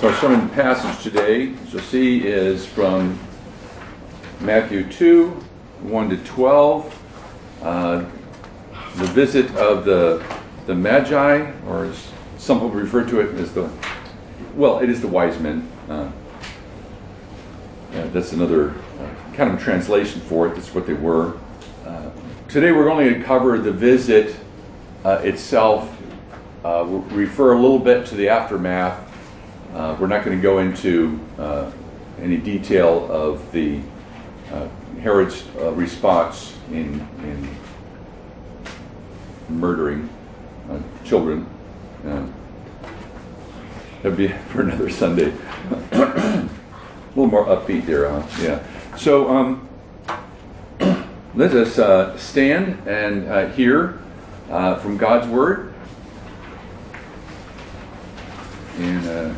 So our sermon passage today, as you'll see, is from Matthew 2, 1 to 12. Uh, the visit of the, the Magi, or as some people refer to it as the, well, it is the wise men. Uh, uh, that's another uh, kind of translation for it. That's what they were. Uh, today we're only going to cover the visit uh, itself, we'll refer a little bit to the aftermath. Uh, we're not going to go into uh, any detail of the uh, Herod's uh, response in, in murdering uh, children. Uh, that'd be for another Sunday. a little more upbeat there, huh? Yeah. So um, let us stand and hear from God's Word. And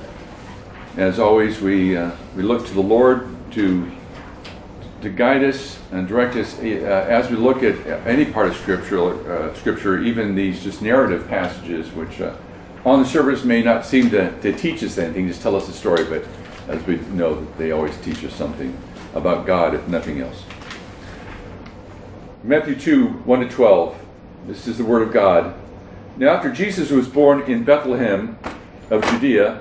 as always, we, uh, we look to the Lord to, to guide us and direct us uh, as we look at any part of Scripture, uh, Scripture, even these just narrative passages, which uh, on the surface may not seem to, to teach us anything, just tell us a story, but as we know, they always teach us something about God, if nothing else. Matthew 2 1 to 12. This is the Word of God. Now, after Jesus was born in Bethlehem of Judea,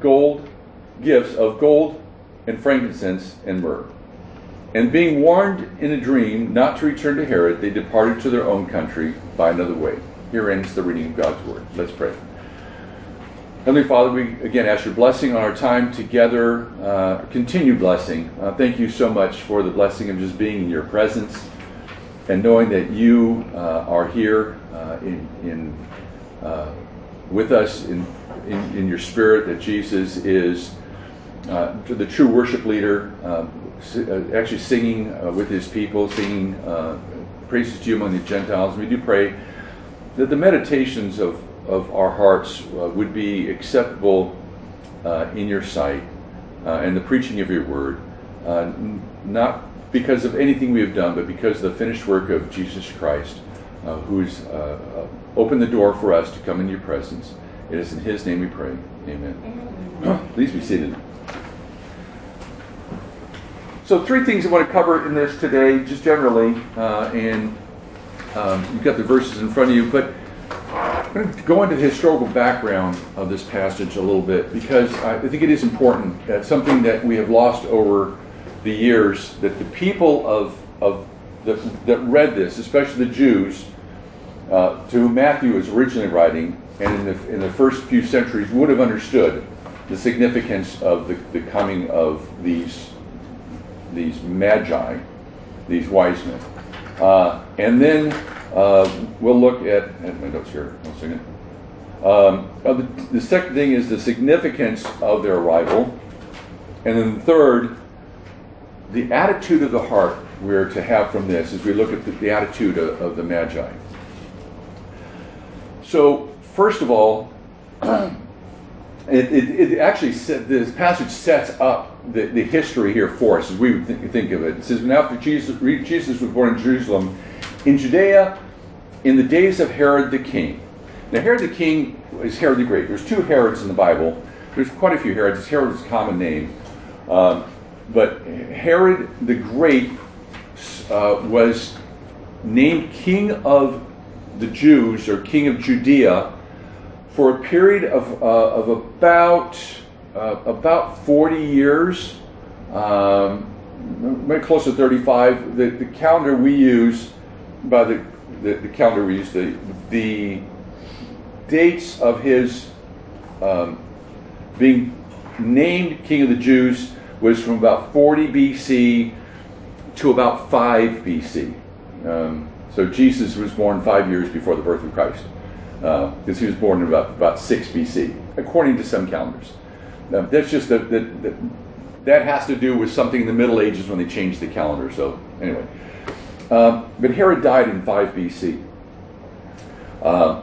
gold, gifts of gold and frankincense and myrrh. And being warned in a dream not to return to Herod, they departed to their own country by another way. Here ends the reading of God's word. Let's pray. Heavenly Father, we again ask your blessing on our time together, uh, continued blessing. Uh, thank you so much for the blessing of just being in your presence and knowing that you uh, are here uh, in, in uh, with us in, in, in, your spirit, that Jesus is uh, the true worship leader, actually singing with his people, singing praises to you among the Gentiles. We do pray that the meditations of of our hearts uh, would be acceptable uh, in your sight uh, and the preaching of your word, uh, not because of anything we have done, but because of the finished work of Jesus Christ, uh, who's uh, opened the door for us to come into your presence. It is in His name we pray. Amen. Please be seated. So, three things I want to cover in this today, just generally, and um, you've got the verses in front of you, but I'm going to go into the historical background of this passage a little bit because I think it is important. That's something that we have lost over the years. That the people of, of the, that read this, especially the Jews, uh, to whom Matthew was originally writing, and in the, in the first few centuries would have understood the significance of the, the coming of these these magi, these wise men, uh, and then uh, we'll look at, at my notes here, one second. Um, the, the, second thing is the significance of their arrival. And then the third, the attitude of the heart we're to have from this as we look at the, the attitude of, of, the Magi. So, first of all, it, it, it actually this passage sets up the, the history here for us as we would think, think of it. It says, "Now after Jesus, Jesus was born in Jerusalem, in Judea, in the days of Herod the king." Now Herod the king is Herod the Great. There's two Herods in the Bible. There's quite a few Herods. Herod is a common name, um, but Herod the Great uh, was named king of the Jews or king of Judea for a period of, uh, of about uh, about 40 years, um, maybe close to 35. The, the calendar we use, by the, the, the calendar we use, the, the dates of his um, being named king of the Jews was from about 40 BC to about 5 BC. Um, so Jesus was born five years before the birth of Christ, because uh, he was born in about, about 6 BC, according to some calendars. Now, that's just that that that has to do with something in the Middle Ages when they changed the calendar. So anyway, uh, but Herod died in 5 BC. Uh,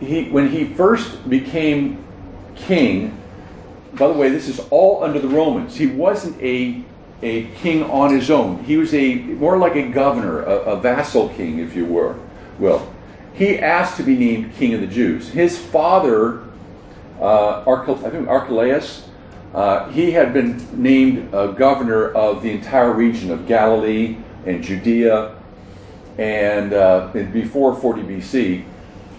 he, when he first became king, by the way, this is all under the Romans. He wasn't a a king on his own. He was a more like a governor, a, a vassal king, if you were. Well, he asked to be named king of the Jews. His father uh, I think Archelaus, uh, he had been named uh, governor of the entire region of Galilee and Judea, and, uh, before 40 BC.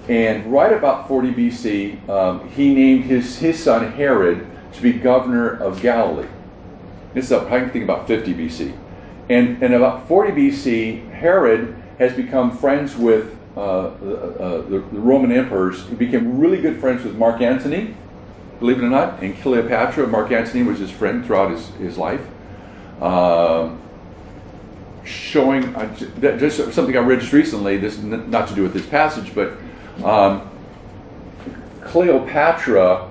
And right about 40 BC, um, he named his, his son Herod to be governor of Galilee. This is up, I think about 50 BC. And, and about 40 BC, Herod has become friends with uh, uh, the, the, Roman emperors. He became really good friends with Mark Antony, believe it or not, and Cleopatra. Mark Antony was his friend throughout his, his life. Uh, showing uh, just something I read just recently. This not to do with this passage, but um, Cleopatra,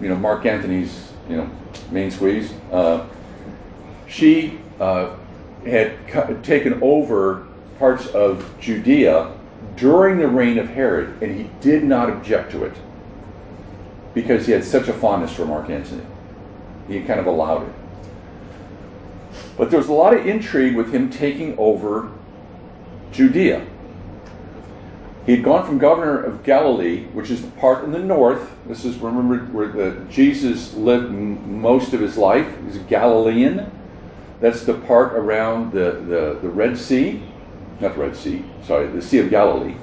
you know, Mark Antony's you know main squeeze. Uh, she uh, had taken over parts of Judea during the reign of Herod, and he did not object to it because he had such a fondness for Mark Antony. He kind of allowed it. But there was a lot of intrigue with him taking over Judea. He'd gone from governor of Galilee, which is the part in the north. This is, remember, where the, Jesus lived m- most of his life. He's a Galilean. That's the part around the, the, the Red Sea not the Red Sea, sorry, the Sea of Galilee.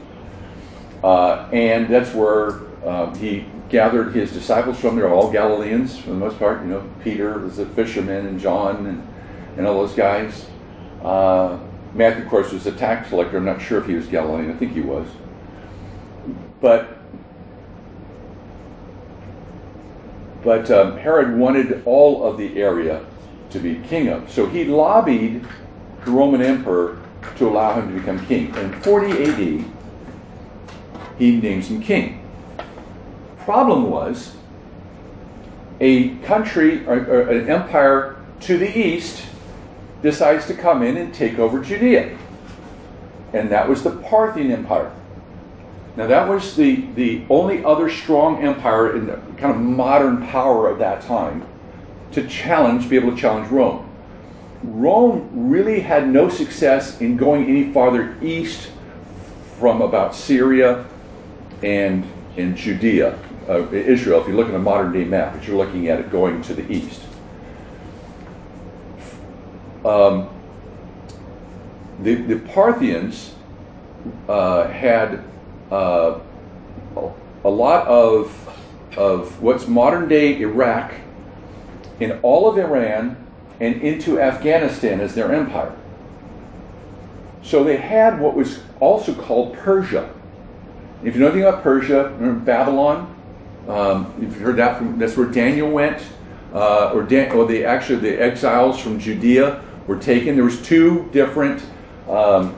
Uh, and that's where uh, he gathered his disciples from. They're all Galileans for the most part. You know, Peter was a fisherman, and John, and, and all those guys. Uh, Matthew, of course, was a tax collector. I'm not sure if he was Galilean. I think he was. But but um, Herod wanted all of the area to be king of. So he lobbied the Roman emperor to allow him to become king. In 40 AD, he names him king. Problem was, a country or, or an empire to the east decides to come in and take over Judea. And that was the Parthian Empire. Now, that was the, the only other strong empire in the kind of modern power of that time to challenge, be able to challenge Rome. Rome really had no success in going any farther east from about Syria and in Judea, uh, Israel. If you look at a modern day map, but you're looking at it going to the east. Um, the, the Parthians uh, had uh, a lot of, of what's modern day Iraq in all of Iran and into Afghanistan as their empire. So they had what was also called Persia. If you know anything about Persia, remember Babylon? Um, you've heard that from, that's where Daniel went, uh, or, Dan, or the actually the exiles from Judea were taken. There was two different um,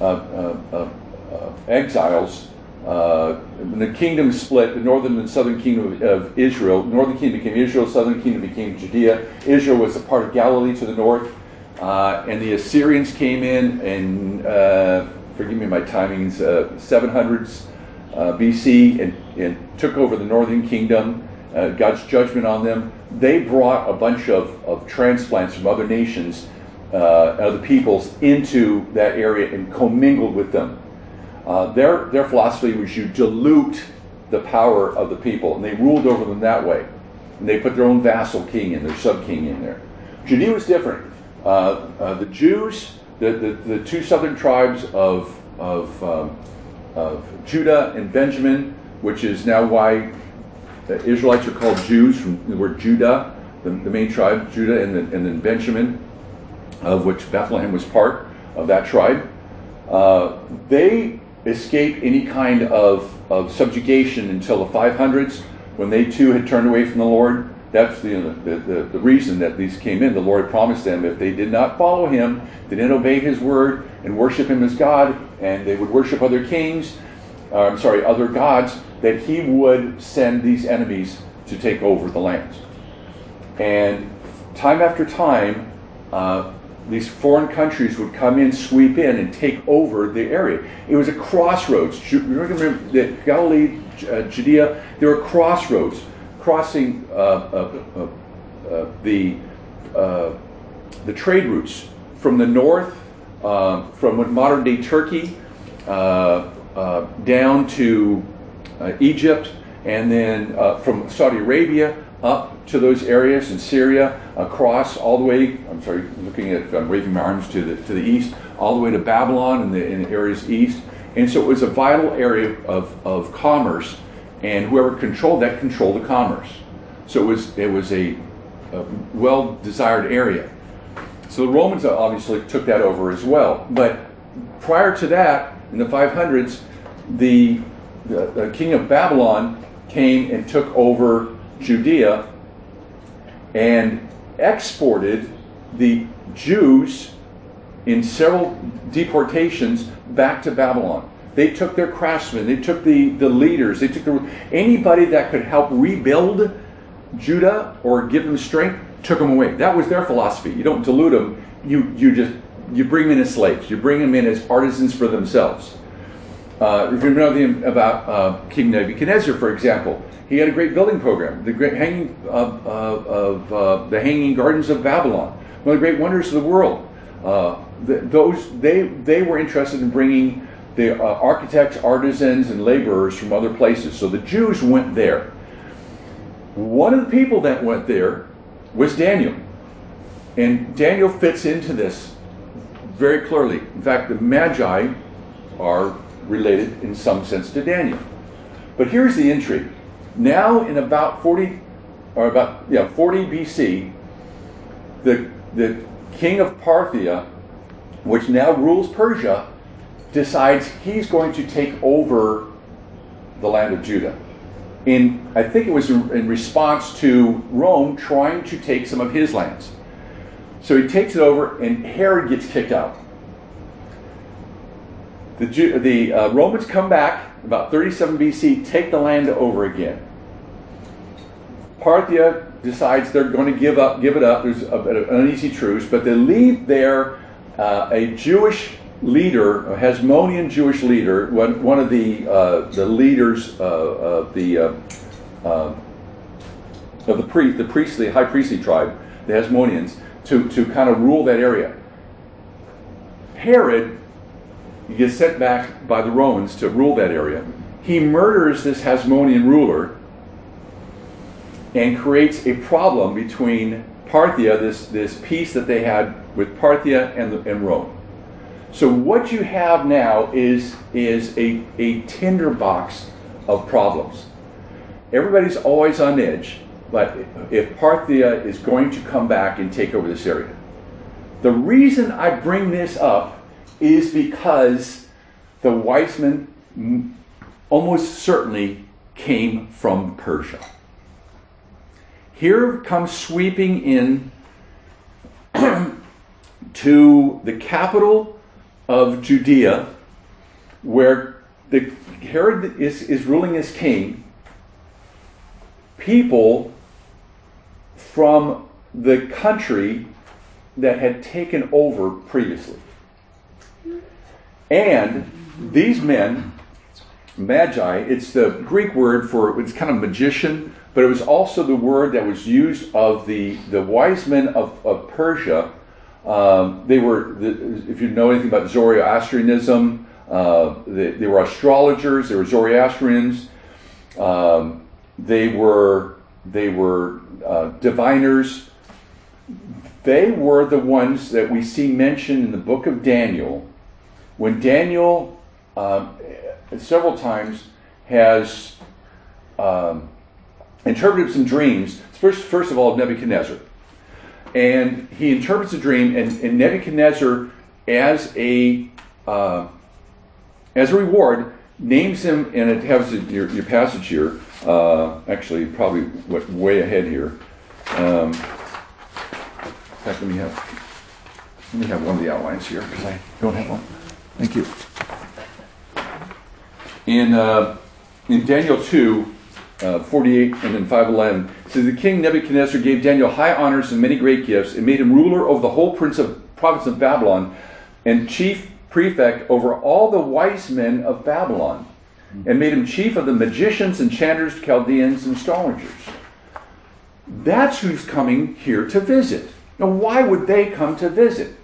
uh, uh, uh, uh exiles uh, the kingdom split, the northern and southern kingdom of, of Israel, northern kingdom became Israel, southern kingdom became Judea. Israel was a part of Galilee to the north, uh, and the Assyrians came in, and uh, forgive me my timings, 700s, uh, BC and, and took over the northern kingdom, uh, God's judgment on them, they brought a bunch of, of transplants from other nations, uh, other peoples, into that area and commingled with them. Uh, their, their philosophy was you dilute the power of the people, and they ruled over them that way. And they put their own vassal king in, their sub king in there. Judea was different. Uh, uh, the Jews, the, the, the, two southern tribes of, of, um, of Judah and Benjamin, which is now why the Israelites are called Jews from the word Judah, the, the main tribe, Judah, and, the, and then Benjamin, of which Bethlehem was part of that tribe. Uh, they escaped any kind of, of subjugation until the 500s when they too had turned away from the Lord. That's the, the, the, the, reason that these came in. The Lord promised them if they did not follow Him, they didn't obey His word and worship Him as God, and they would worship other kings, uh, I'm sorry, other gods, that He would send these enemies to take over the lands. And time after time, uh, these foreign countries would come in, sweep in, and take over the area. It was a crossroads. You remember that Galilee, uh, Judea, there were crossroads crossing uh, uh, uh, uh the the trade routes from the north, from modern day Turkey, down to Egypt, and then from Saudi Arabia up to those areas in Syria, across all the way. I'm sorry, looking at I'm waving my arms to the to the east, all the way to Babylon and the in areas east. And so it was a vital area of, of commerce, and whoever controlled that controlled the commerce. So it was it was a, a well desired area. So the Romans obviously took that over as well. But prior to that, in the 500s, the, the, the king of Babylon came and took over Judea and exported the Jews in several deportations back to Babylon. They took their craftsmen, they took the, the leaders, they took the, anybody that could help rebuild Judah or give them strength, took them away. That was their philosophy. You don't dilute them, you, you just you bring them in as slaves, you bring them in as artisans for themselves. Uh, if you know anything about uh, King Nebuchadnezzar, for example, he had a great building program, the great hanging of, of uh, the Hanging Gardens of Babylon, one of the great wonders of the world. Uh, the, those they they were interested in bringing the uh, architects, artisans, and laborers from other places. So the Jews went there. One of the people that went there was Daniel, and Daniel fits into this very clearly. In fact, the Magi are related in some sense to Daniel. But here's the intrigue now, in about 40, or about yeah 40 BC, the the king of Parthia, which now rules Persia, decides he's going to take over the land of Judah. In I think it was in response to Rome trying to take some of his lands. So he takes it over, and Herod gets kicked out. The, the uh, Romans come back about 37 BC, take the land over again. Parthia decides they're going to give up, give it up. There's a, an uneasy truce, but they leave there uh, a Jewish leader, a Hasmonean Jewish leader, one, one of the uh, the leaders uh, of the uh, uh, of the priest, the priestly high priestly tribe, the Hasmoneans, to to kind of rule that area. Herod gets sent back by the Romans to rule that area. He murders this Hasmonean ruler and creates a problem between Parthia, this, this peace that they had with Parthia and, the, and Rome. So what you have now is, is a, a tinderbox of problems. Everybody's always on edge, but if Parthia is going to come back and take over this area. The reason I bring this up is because the wise men almost certainly came from Persia. Here comes sweeping in to the capital of Judea, where the Herod is, is ruling as king, people from the country that had taken over previously. And these men magi, it's the Greek word for it's kind of magician, but it was also the word that was used of the, the wise men of, of Persia. Um, they were, the, if you know anything about Zoroastrianism, uh, they, they, were astrologers, they were Zoroastrians, um, they were, they were uh, diviners. They were the ones that we see mentioned in the book of Daniel when Daniel um, several times has um, interpreted some dreams. First, first of all, Nebuchadnezzar. And he interprets a dream, and, and Nebuchadnezzar, as a uh, as a reward, names him, and it has your, your passage here. Uh, actually, probably way ahead here. Um, in fact, let me have let me have one of the outlines here because I don't have one. Thank you. In uh, in Daniel two, uh, 48 and then 511 says the king Nebuchadnezzar gave Daniel high honors and many great gifts and made him ruler over the whole prince of province of Babylon and chief prefect over all the wise men of Babylon and made him chief of the magicians, enchanters, Chaldeans, and astrologers. That's who's coming here to visit. Now, why would they come to visit?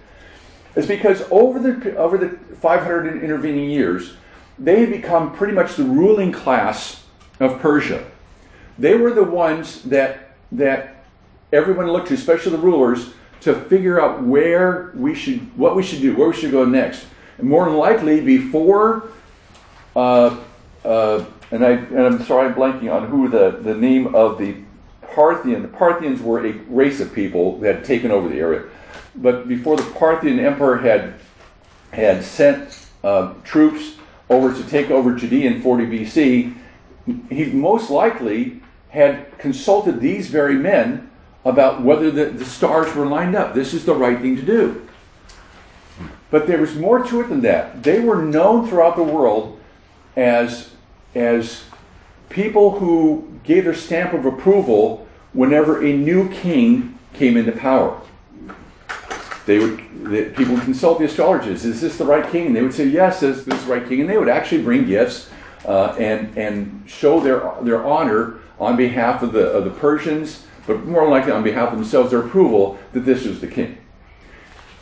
It's because over the over the 500 intervening years, they had become pretty much the ruling class of Persia. They were the ones that that everyone looked to, especially the rulers, to figure out where we should, what we should do, where we should go next. And more than likely, before, uh, uh, and I and I'm sorry, I'm blanking on who the the name of the Parthian. The Parthians were a race of people that had taken over the area, but before the Parthian emperor had had sent uh, troops over to take over Judea in 40 BC, he most likely had consulted these very men about whether the, the stars were lined up. This is the right thing to do. But there was more to it than that. They were known throughout the world as, as people who gave their stamp of approval whenever a new king came into power. They would the, people would consult the astrologers. Is this the right king? And they would say, yes, this, this is the right king. And they would actually bring gifts uh, and, and show their, their honor on behalf of the, of the Persians, but more likely on behalf of themselves, their approval that this was the king.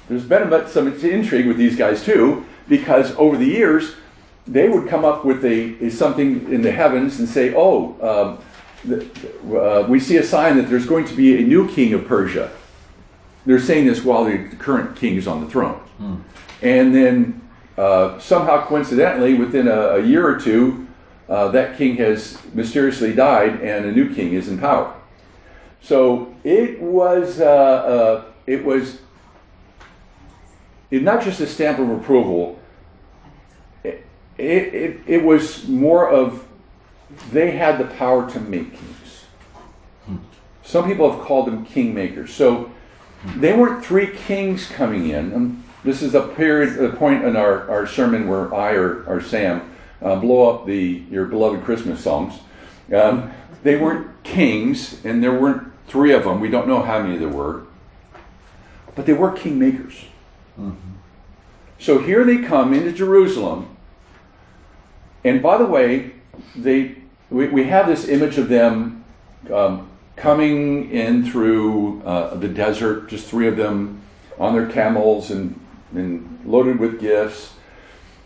There's been some intrigue with these guys too, because over the years, they would come up with a, a something in the heavens and say, oh, um, uh, we see a sign that there's going to be a new king of Persia. They're saying this while the current king is on the throne. Hmm. And then uh, somehow coincidentally, within a, a year or two, uh, that king has mysteriously died and a new king is in power. So it was, uh, uh it was it, not just a stamp of approval, it, it, it, was more of they had the power to make kings. Some people have called them kingmakers. So they weren't three kings coming in. Um, this is a period, a point in our, our sermon where I or, or Sam uh, blow up the your beloved Christmas songs. Um, they weren't kings, and there weren't three of them. We don't know how many there were, but they were kingmakers. Mm-hmm. So here they come into Jerusalem, and by the way, they we, we have this image of them um, coming in through uh, the desert, just three of them on their camels and and loaded with gifts.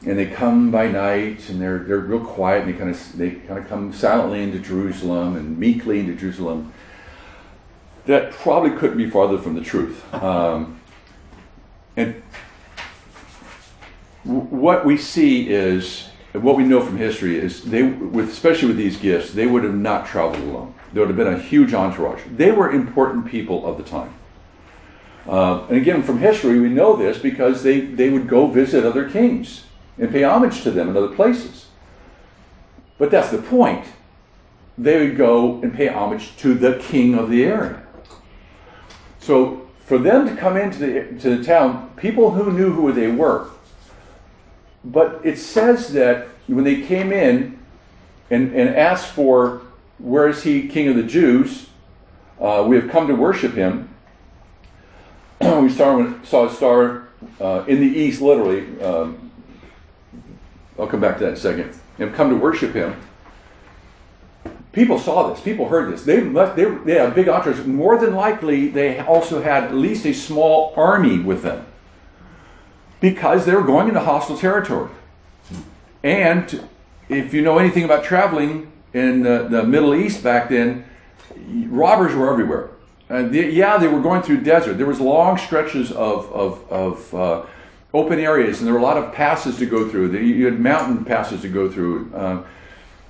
And they come by night, and they're they're real quiet, and they kind of they kind of come silently into Jerusalem and meekly into Jerusalem. That probably couldn't be farther from the truth. Um, and what we see is what we know from history is they, with, especially with these gifts, they would have not traveled alone. There would have been a huge entourage. They were important people of the time. Uh, and again, from history, we know this because they, they would go visit other kings and pay homage to them in other places. But that's the point. They would go and pay homage to the king of the area. So for them to come into the, to the town, people who knew who they were. But it says that when they came in and, and asked for, where is he, king of the Jews? Uh, we have come to worship him. we saw, saw a star uh, in the east, literally, um, I'll come back to that in a second. And come to worship him. People saw this. People heard this. They must. They, they had big entourage. More than likely, they also had at least a small army with them because they were going into hostile territory. And if you know anything about traveling in the, the Middle East back then, robbers were everywhere. They, yeah, they were going through desert. There was long stretches of, of, of uh, open areas, and there were a lot of passes to go through. You had mountain passes to go through, uh,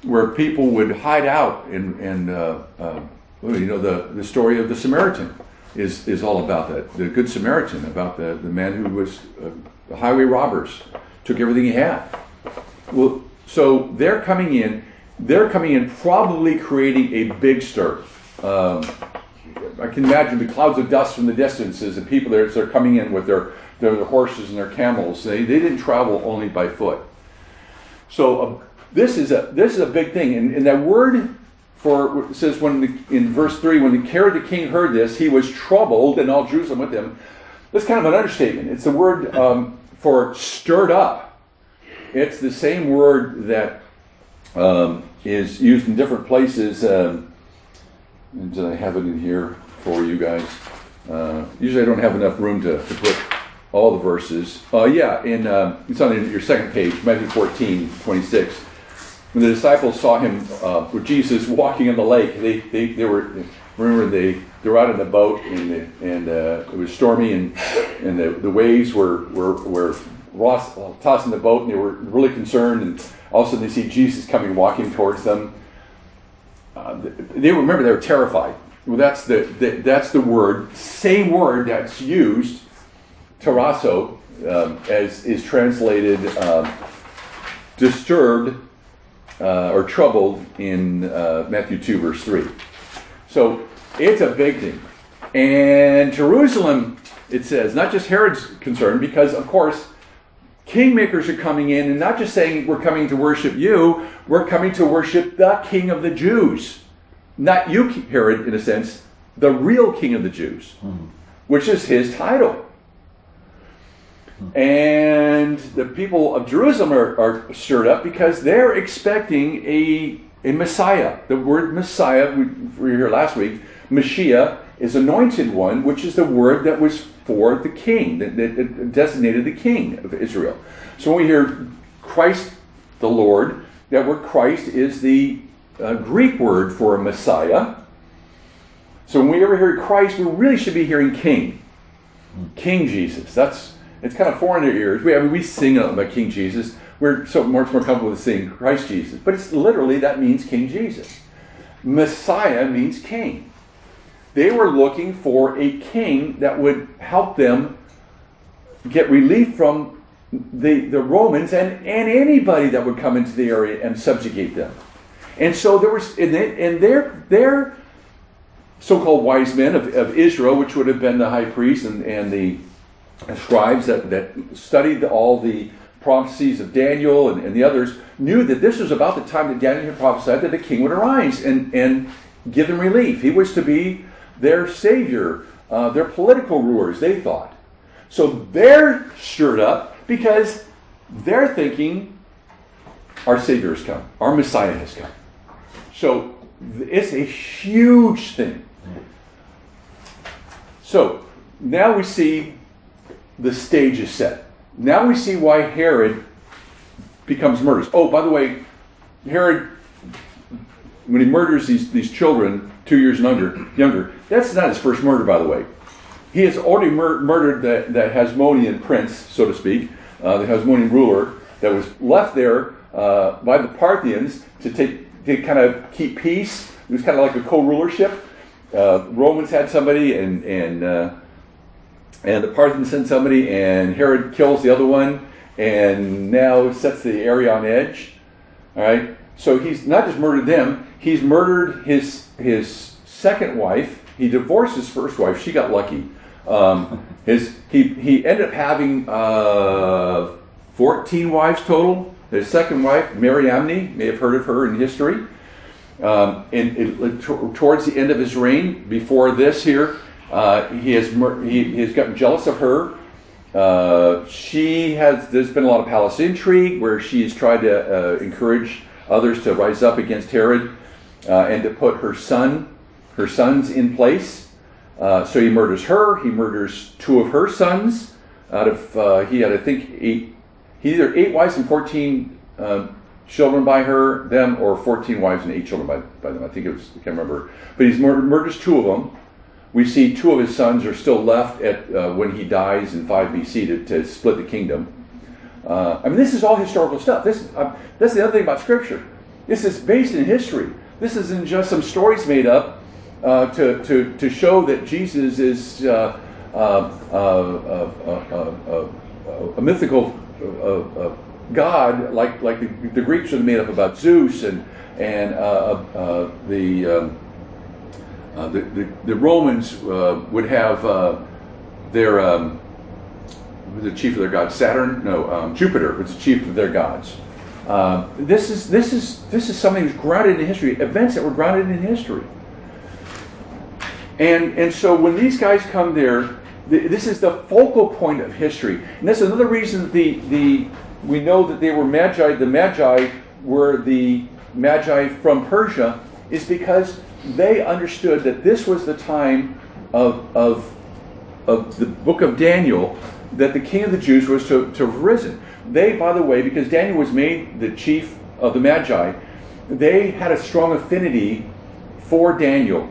where people would hide out. And, and uh, uh, you know, the, the story of the Samaritan is, is all about that. The Good Samaritan, about the, the man who was uh, highway robbers, took everything he had. Well, so they're coming in. They're coming in, probably creating a big stir. Um, I can imagine the clouds of dust from the distances and people there they're coming in with their, their horses and their camels. They, they didn't travel only by foot. So uh, this is a this is a big thing, and, and that word for it says when the, in verse three when the Herod the king heard this, he was troubled, and all Jerusalem with him. That's kind of an understatement. It's the word um, for stirred up. It's the same word that um, is used in different places. Um, and I have it in here for you guys. Uh, usually I don't have enough room to, to put all the verses. Uh, yeah, in, uh, it's on your second page, Matthew 14, 26. When the disciples saw him uh, with Jesus walking on the lake, they, they, they were, remember, they, they were out in the boat and, the, and uh, it was stormy and, and the, the waves were, were, were Ross, tossing the boat and they were really concerned. And all of a sudden they see Jesus coming walking towards them. Uh, they remember they were terrified. Well, that's the, the, that's the word, same word that's used, tarasso, um, as is translated um, disturbed uh, or troubled in uh, Matthew 2, verse 3. So it's a big thing. And Jerusalem, it says, not just Herod's concern, because of course, kingmakers are coming in and not just saying we're coming to worship you, we're coming to worship the king of the Jews. Not you, Herod, in a sense, the real king of the Jews, mm-hmm. which is his title. Mm-hmm. And the people of Jerusalem are, are, stirred up because they're expecting a, a Messiah. The word Messiah, we were here last week, Messiah is anointed one, which is the word that was for the king, that, that designated the king of Israel. So when we hear Christ the Lord, that word Christ is the uh, Greek word for Messiah. So when we ever hear Christ, we really should be hearing King. King Jesus. That's it's kind of foreign to ears. We I mean, we sing about King Jesus. We're so much more comfortable with saying Christ Jesus, but it's literally that means King Jesus. Messiah means King. They were looking for a king that would help them get relief from the, the Romans and, and anybody that would come into the area and subjugate them. And so there was, and, they, and their, their so-called wise men of, of Israel, which would have been the high priest and, and the scribes that, that studied all the prophecies of Daniel and, and the others, knew that this was about the time that Daniel had prophesied that the king would arise and, and give them relief. He was to be their savior, uh, their political rulers, they thought. So they're stirred up because they're thinking our Savior has come, our Messiah has come. So it's a huge thing. So now we see the stage is set. Now we see why Herod becomes murderous. Oh, by the way, Herod, when he murders these, these children, two years and under, younger, that's not his first murder, by the way. He has already mur- murdered the, the Hasmonean prince, so to speak, uh, the Hasmonean ruler that was left there uh, by the Parthians to take to kind of keep peace. It was kind of like a co-rulership. Uh, Romans had somebody, and and uh, and the Parthians sent somebody, and Herod kills the other one, and now sets the area on edge. All right. So he's not just murdered them; he's murdered his his second wife. He divorced his first wife. She got lucky. Um, his he he ended up having uh, 14 wives total. His second wife, Mariamne, may have heard of her in history. Um, and it, towards the end of his reign, before this here, uh, he has he, has gotten jealous of her, Uh, she has. There's been a lot of palace intrigue where she's tried to uh, encourage others to rise up against Herod uh, and to put her son, her sons in place. Uh, so he murders her. He murders two of her sons. Out of uh, he had, I think, eight. He either eight wives and fourteen uh, children by her, them, or fourteen wives and eight children by, by them. I think it was. I can't remember. But he's mur- murders two of them. We see two of his sons are still left at uh, when he dies in 5 BC to, to split the kingdom. Uh, I mean, this is all historical stuff. This uh, that's the other thing about Scripture. This is based in history. This isn't just some stories made up uh, to, to, to show that Jesus is uh, uh, a mythical God, like like the, the, Greeks are made up about Zeus and and the, um, the, the, the Romans would have their um, the chief of their god Saturn? No, um, Jupiter was the chief of their gods. Uh, this is this is this is something that's grounded in history. Events that were grounded in history. And and so when these guys come there, this is the focal point of history. And that's another reason the the we know that they were magi. The magi were the magi from Persia, is because they understood that this was the time of of of the book of Daniel that the king of the Jews was to, to have risen. They, by the way, because Daniel was made the chief of the Magi, they had a strong affinity for Daniel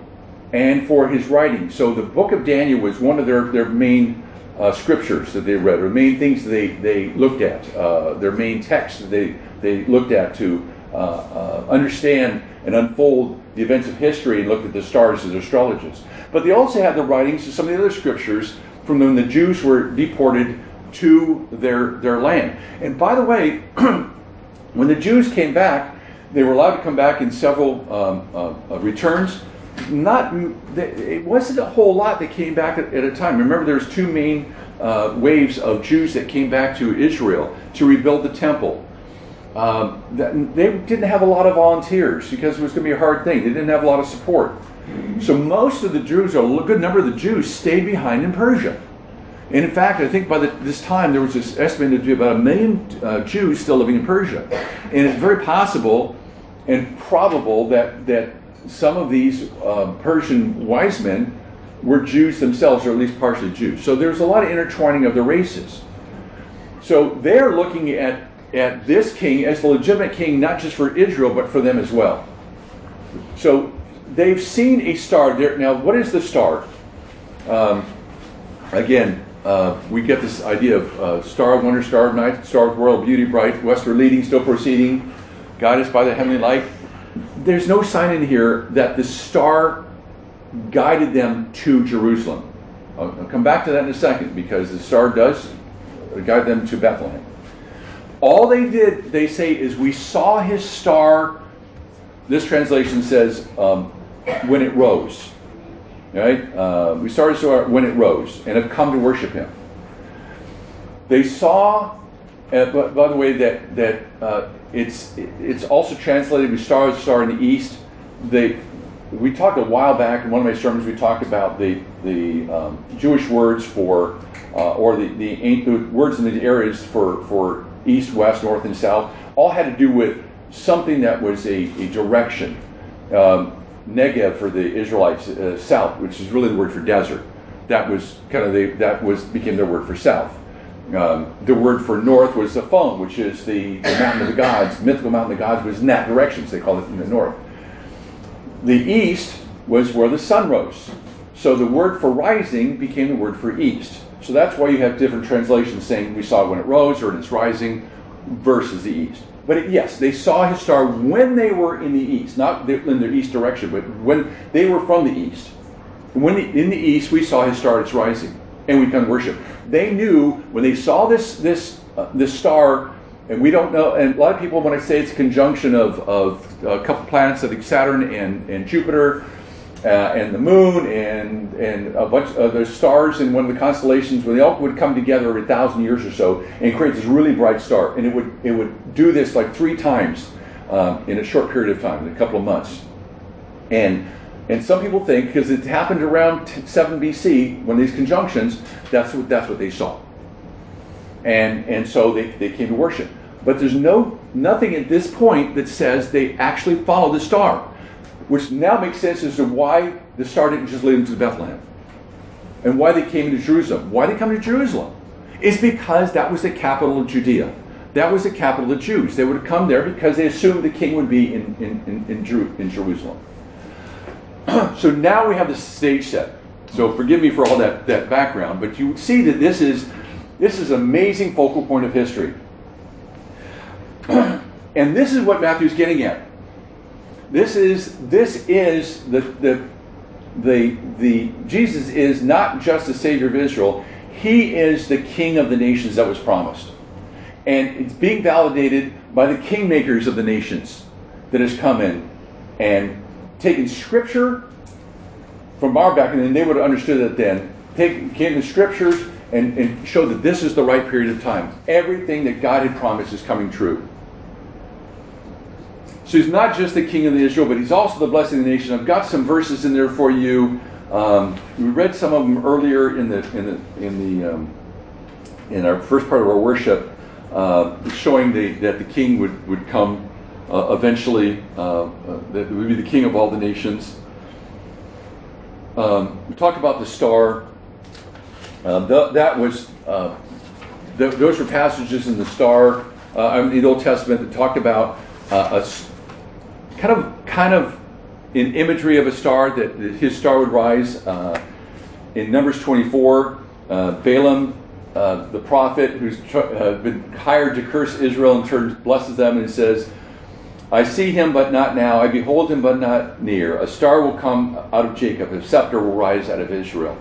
and for his writing. So the book of Daniel was one of their, their main uh, scriptures that they read, or main things they, they looked at, uh, their main texts that they, they looked at to uh, uh understand and unfold the events of history and looked at the stars as astrologers. But they also had the writings of some of the other scriptures from when the Jews were deported to their, their land. And by the way, when the Jews came back, they were allowed to come back in several um, uh, uh, returns. Not, it wasn't a whole lot that came back at, at a time. Remember, there was two main uh, waves of Jews that came back to Israel to rebuild the temple. Um, they didn't have a lot of volunteers because it was going to be a hard thing. They didn't have a lot of support. So most of the Jews, a good number of the Jews, stayed behind in Persia. And in fact, I think by the, this time there was this estimated to be about a million uh, Jews still living in Persia. And it's very possible and probable that, that some of these uh, Persian wise men were Jews themselves, or at least partially Jews. So there's a lot of intertwining of the races. So they're looking at, at this king as the legitimate king, not just for Israel, but for them as well. So they've seen a star. There, now, what is the star? Um, again, uh, we get this idea of uh, star of wonder, star of night, star of royal beauty, bright, westward leading, still proceeding, guided by the heavenly light. There's no sign in here that the star guided them to Jerusalem. I'll, I'll come back to that in a second because the star does guide them to Bethlehem. All they did, they say, is we saw his star. This translation says um, when it rose. Right? Uh, we started so when it rose and have come to worship him. They saw, uh, but by the way, that that uh, it's it's also translated. We started star in the east. They we talked a while back in one of my sermons. We talked about the the um, Jewish words for uh, or the, the the words in the areas for for east, west, north, and south all had to do with something that was a, a direction. Um, Negev for the Israelites uh, south, which is really the word for desert. That was kind of the that was became their word for south. Um, the word for north was the Zaphon, which is the, the mountain of the gods. Mythical mountain of the gods was in that direction, so they called it in the north. The east was where the sun rose. So the word for rising became the word for east. So that's why you have different translations saying we saw when it rose or it's rising versus the east. But it, yes, they saw his star when they were in the east, not in their east direction, but when they were from the east. When the, in the east, we saw his star, it's rising, and we can worship. They knew when they saw this this uh, this star, and we don't know. And a lot of people, when I say it's a conjunction of of a couple planets, I think Saturn and and Jupiter, uh, and the moon and and a bunch of the stars in one of the constellations where they all would come together every thousand years or so and create this really bright star. And it would it would do this like three times um, in a short period of time in a couple of months. And and some people think because it happened around 7 BC when these conjunctions that's what that's what they saw. And, and so they, they came to worship. But there's no nothing at this point that says they actually followed the star, which now makes sense as to why the star didn't just lead them to Bethlehem and why they came to Jerusalem. Why they come to Jerusalem? Is because that was the capital of Judea. That was the capital of the Jews. They would have come there because they assumed the king would be in, in, in, in, Jeru- in Jerusalem. so now we have the stage set. So forgive me for all that, that background, but you see that this is this is amazing focal point of history. and this is what Matthew's getting at. This is this is the the the the Jesus is not just the Savior of Israel, he is the King of the nations that was promised. And it's being validated by the kingmakers of the nations that has come in and taken scripture from our back, and they would have understood it then. Take came the scriptures and, and showed that this is the right period of time. Everything that God had promised is coming true. So he's not just the king of Israel, but he's also the blessing of the nation. I've got some verses in there for you. Um, we read some of them earlier in the in the in the um, in our first part of our worship, uh, showing the, that the king would would come uh, eventually. Uh, uh that would be the king of all the nations. Um, we talked about the star. Uh, th- that was uh, th- those were passages in the star in the Old Testament that talked about a kind of kind of in imagery of a star that, his star would rise. Uh, in Numbers 24, uh, Balaam, uh, the prophet who's tr- uh, been hired to curse Israel, and turns blesses them and says, "I see him, but not now. I behold him, but not near. A star will come out of Jacob. A scepter will rise out of Israel."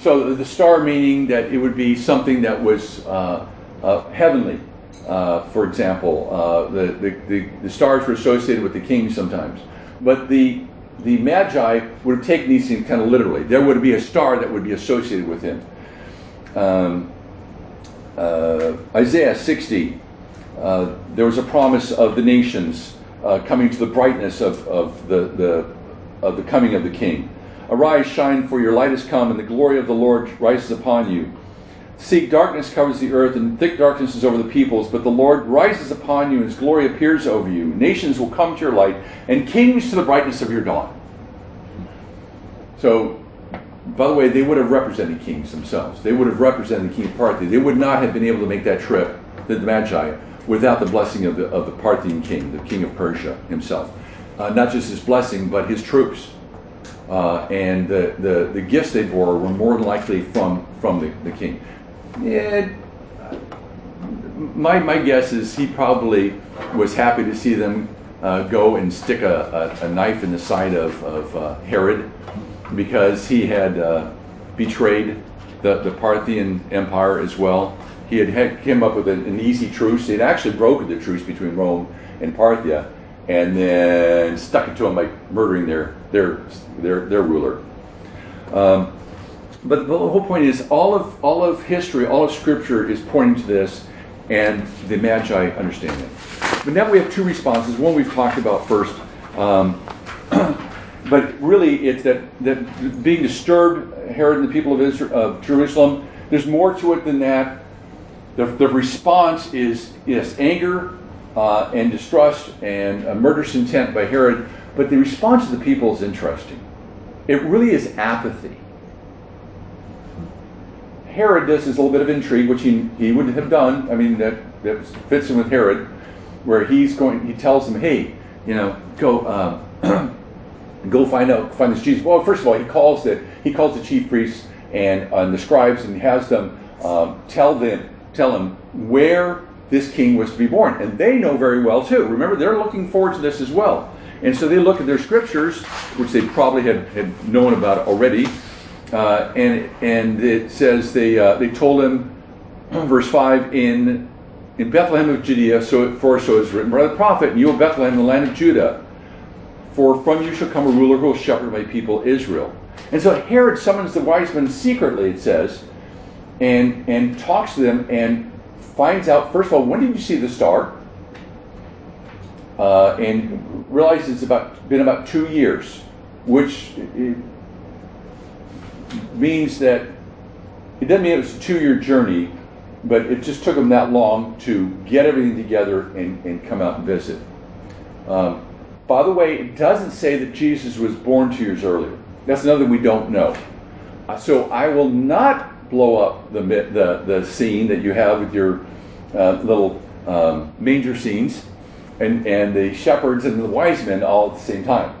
So the star meaning that it would be something that was uh, uh, heavenly, uh, for example, uh, the, the, the, the, stars were associated with the king sometimes. But the, the Magi would have taken these things kind of literally. There would be a star that would be associated with him. Um, uh, Isaiah 60, uh, there was a promise of the nations uh, coming to the brightness of, of, the, the, of the coming of the king. Arise, shine, for your light has come, and the glory of the Lord rises upon you. Seek darkness covers the earth, and thick darkness is over the peoples, but the Lord rises upon you, and his glory appears over you. Nations will come to your light, and kings to the brightness of your dawn. So, by the way, they would have represented kings themselves. They would have represented the king of Parthian. They would not have been able to make that trip, the Magi, without the blessing of the, of the Parthian king, the king of Persia himself. Uh, not just his blessing, but his troops. Uh, and the, the, the gifts they bore were more likely from, from the, the king. Yeah, my, my guess is he probably was happy to see them uh, go and stick a, a, a, knife in the side of, of uh, Herod because he had uh, betrayed the, the Parthian Empire as well. He had, had came up with an, an easy truce. He had actually broken the truce between Rome and Parthia and then stuck it to them by murdering their, their, their, their ruler. Um, but the whole point is all of all of history, all of Scripture is pointing to this, and the Magi understand it. But now we have two responses. One we've talked about first, um, but really it's that that being disturbed, Herod and the people of Israel, of Jerusalem. There's more to it than that. The, the response is yes, anger uh, and distrust and a murderous intent by Herod. But the response of the people is interesting. It really is apathy. Herod does is a little bit of intrigue, which he, he would have done. I mean, that, that fits in with Herod, where he's going, he tells him, hey, you know, go, uh, go find out, find this Jesus. Well, first of all, he calls the, he calls the chief priests and, uh, the scribes and has them um, tell them, tell him where this king was to be born. And they know very well too. Remember, they're looking forward to this as well. And so they look at their scriptures, which they probably had, had known about already, uh, and and it says they uh, they told him, verse five in in Bethlehem of Judea, so for so is written by the prophet, and you, Bethlehem, the land of Judah, for from you shall come a ruler who will shepherd my people Israel. And so Herod summons the wise men secretly, it says, and and talks to them and finds out first of all when did you see the star, uh, and realizes it's about been about two years, which means that it doesn't mean it was a two year journey. but it just took them that long to get everything together and, and come out and visit. Um, by the way, it doesn't say that Jesus was born two years earlier. That's another thing we don't know. Uh, so I will not blow up the, the, the scene that you have with your uh, little um, manger scenes and, and the shepherds and the wise men all at the same time.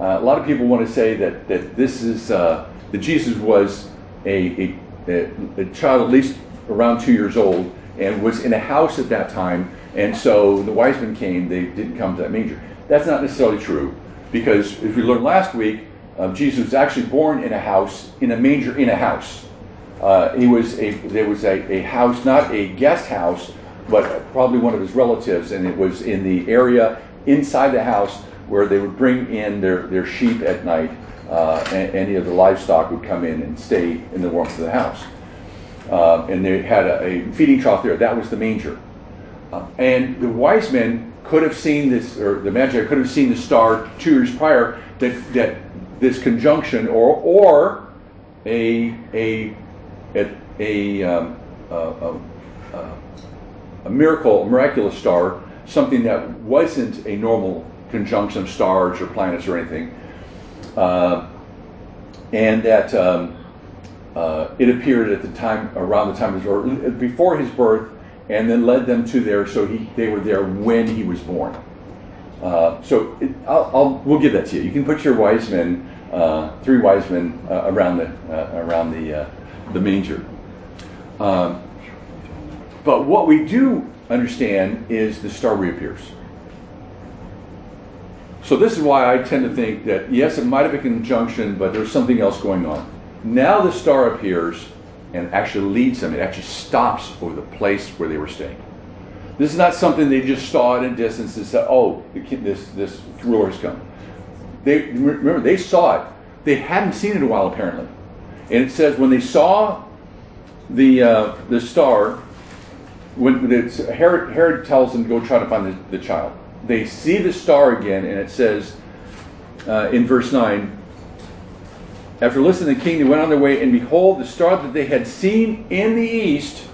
Uh, a lot of people want to say that, that this is uh, that Jesus was a, a, a, child at least around two years old and was in a house at that time, and so the wise men came, they didn't come to that manger. That's not necessarily true, because as we learned last week, uh, Jesus was actually born in a house, in a manger in a house. Uh, he was a, there was a, a house, not a guest house, but probably one of his relatives, and it was in the area inside the house where they would bring in their, their sheep at night. Uh, any of the livestock would come in and stay in the warmth of the house. Uh, and they had a, a, feeding trough there. That was the manger. Uh, and the wise men could have seen this, or the Magi could have seen the star two years prior, that, that this conjunction, or, or a, a, a, a, um, a, a miracle, a miraculous star, something that wasn't a normal conjunction of stars or planets or anything, uh, and that um, uh, it appeared at the time around the time of his birth, before his birth, and then led them to there. So he, they were there when he was born. Uh, so it, I'll, I'll, we'll give that to you. You can put your wise men, uh, three wise men uh, around the uh, around the the manger. Um, but what we do understand is the star reappears. So this is why I tend to think that yes, it might have been conjunction, but there's something else going on. Now the star appears and actually leads them. It actually stops over the place where they were staying. This is not something they just saw at a distance and said, "Oh, this this ruler has come." They remember they saw it. They hadn't seen it in a while apparently, and it says when they saw the uh, the star, when Herod, Herod tells them to go try to find the, the child they see the star again, and it says uh, in verse 9 After listening to the king, they went on their way, and behold, the star that they had seen in the east,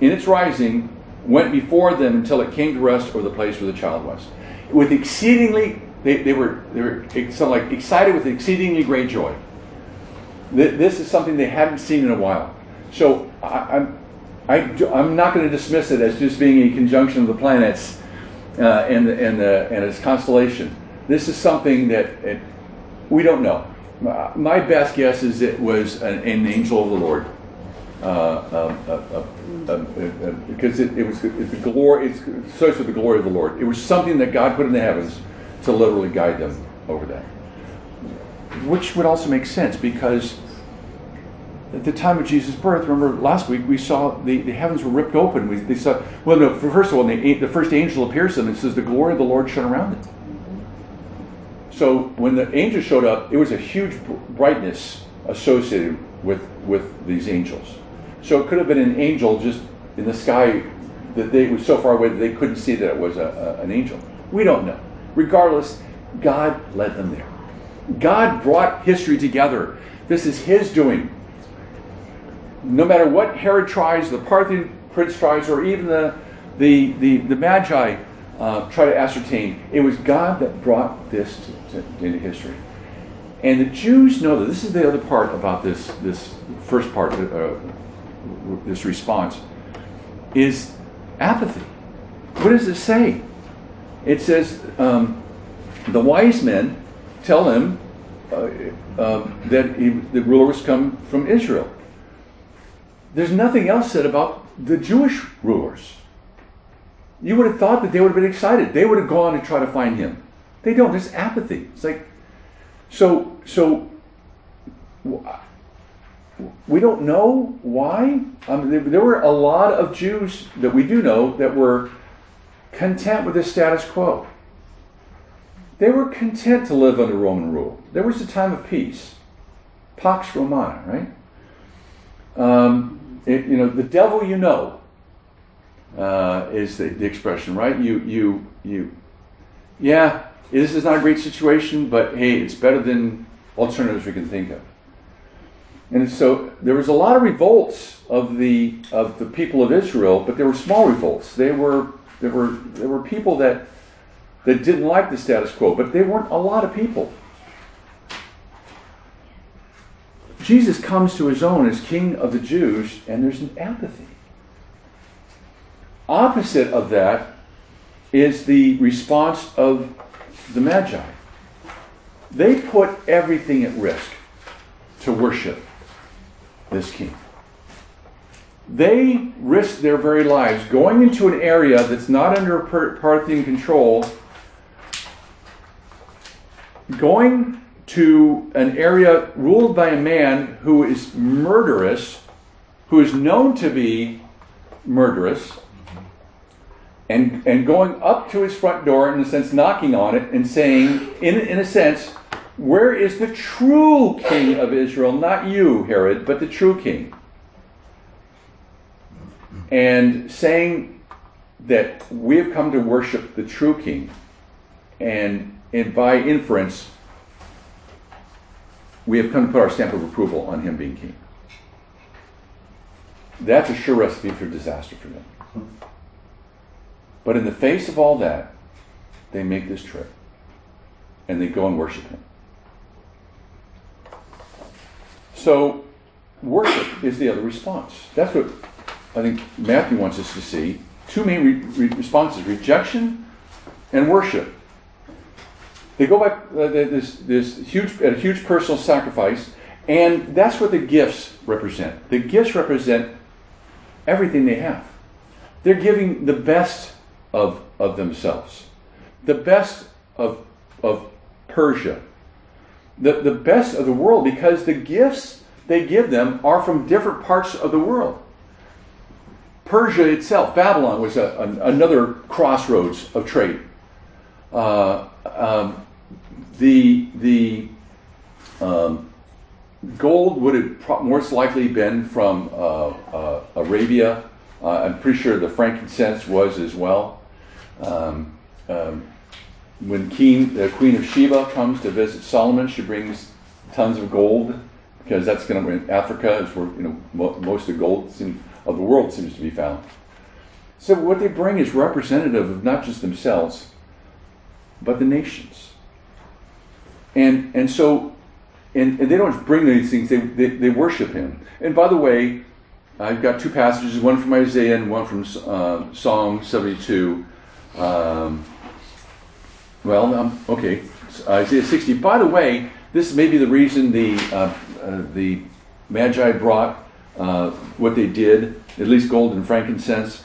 in its rising, went before them until it came to rest over the place where the child was. With exceedingly, they, they were, they were so like excited with exceedingly great joy. This is something they hadn't seen in a while. So I, I'm, I, I'm not going to dismiss it as just being a conjunction of the planets uh, and, and, the, and its constellation. This is something that it, we don't know. My best guess is it was an, an angel of the Lord. Uh, uh, uh, because it, it was the glory, it's associated with the glory of the Lord. It was something that God put in the heavens to literally guide them over that. Which would also make sense because at the time of Jesus' birth, remember last week we saw the, the heavens were ripped open. We, they saw, well, no, first of all, the, the first angel appears to them and says, The glory of the Lord shone around it. So when the angel showed up, it was a huge brightness associated with, with these angels. So it could have been an angel just in the sky that they was so far away that they couldn't see that it was a, a, an angel. We don't know. Regardless, God led them there. God brought history together. This is His doing no matter what Herod tries, the Parthian prince tries, or even the, the, the, the Magi uh, try to ascertain, it was God that brought this to, to, into history. And the Jews know that. This is the other part about this, this first part, uh, this response, is apathy. What does it say? It says, um, the wise men tell him uh, um, that he, the ruler was come from Israel. There's nothing else said about the Jewish rulers. You would have thought that they would have been excited. They would have gone and try to find him. They don't. There's apathy. It's like, so, so, we don't know why. Um, there, there were a lot of Jews that we do know that were content with the status quo. They were content to live under Roman rule. There was a time of peace. Pax Romana, right? Um, it, you know, the devil you know uh, is the, the, expression, right? You, you, you, yeah, this is not a great situation, but hey, it's better than alternatives we can think of. And so there was a lot of revolts of the of the people of Israel, but they were small revolts. They were there were there were people that that didn't like the status quo, but they weren't a lot of people. Jesus comes to his own as king of the Jews, and there's an apathy. Opposite of that is the response of the Magi. They put everything at risk to worship this king. They risked their very lives going into an area that's not under Parthian control, going to an area ruled by a man who is murderous, who is known to be murderous, and, and going up to his front door, in a sense, knocking on it and saying, in, in a sense, where is the true king of Israel? Not you, Herod, but the true king. And saying that we have come to worship the true king. And, and by inference, we have come to put our stamp of approval on him being king. That's a sure recipe for disaster for them. But in the face of all that, they make this trip and they go and worship him. So, worship is the other response. That's what I think Matthew wants us to see. Two main re- re- responses rejection and worship. They go by uh, this, this huge, a huge personal sacrifice, and that's what the gifts represent. The gifts represent everything they have. They're giving the best of, of themselves, the best of, of Persia, the, the best of the world because the gifts they give them are from different parts of the world. Persia itself, Babylon, was a, a, another crossroads of trade. Uh, um, the the um, gold would have most likely been from uh, uh, Arabia. Uh, I'm pretty sure the frankincense was as well. Um, um when King, the Queen of Sheba comes to visit Solomon, she brings tons of gold because that's going to Africa is where you know most of the gold of the world seems to be found. So what they bring is representative of not just themselves, but the nations. And and so, and, and they don't bring these things; they, they they worship Him. And by the way, I've got two passages, one from Isaiah and one from uh, Psalm seventy-two. Um, well, um, okay, Isaiah 60. By the way, this may be the reason the uh, uh, the Magi brought uh, what they did, at least gold and frankincense.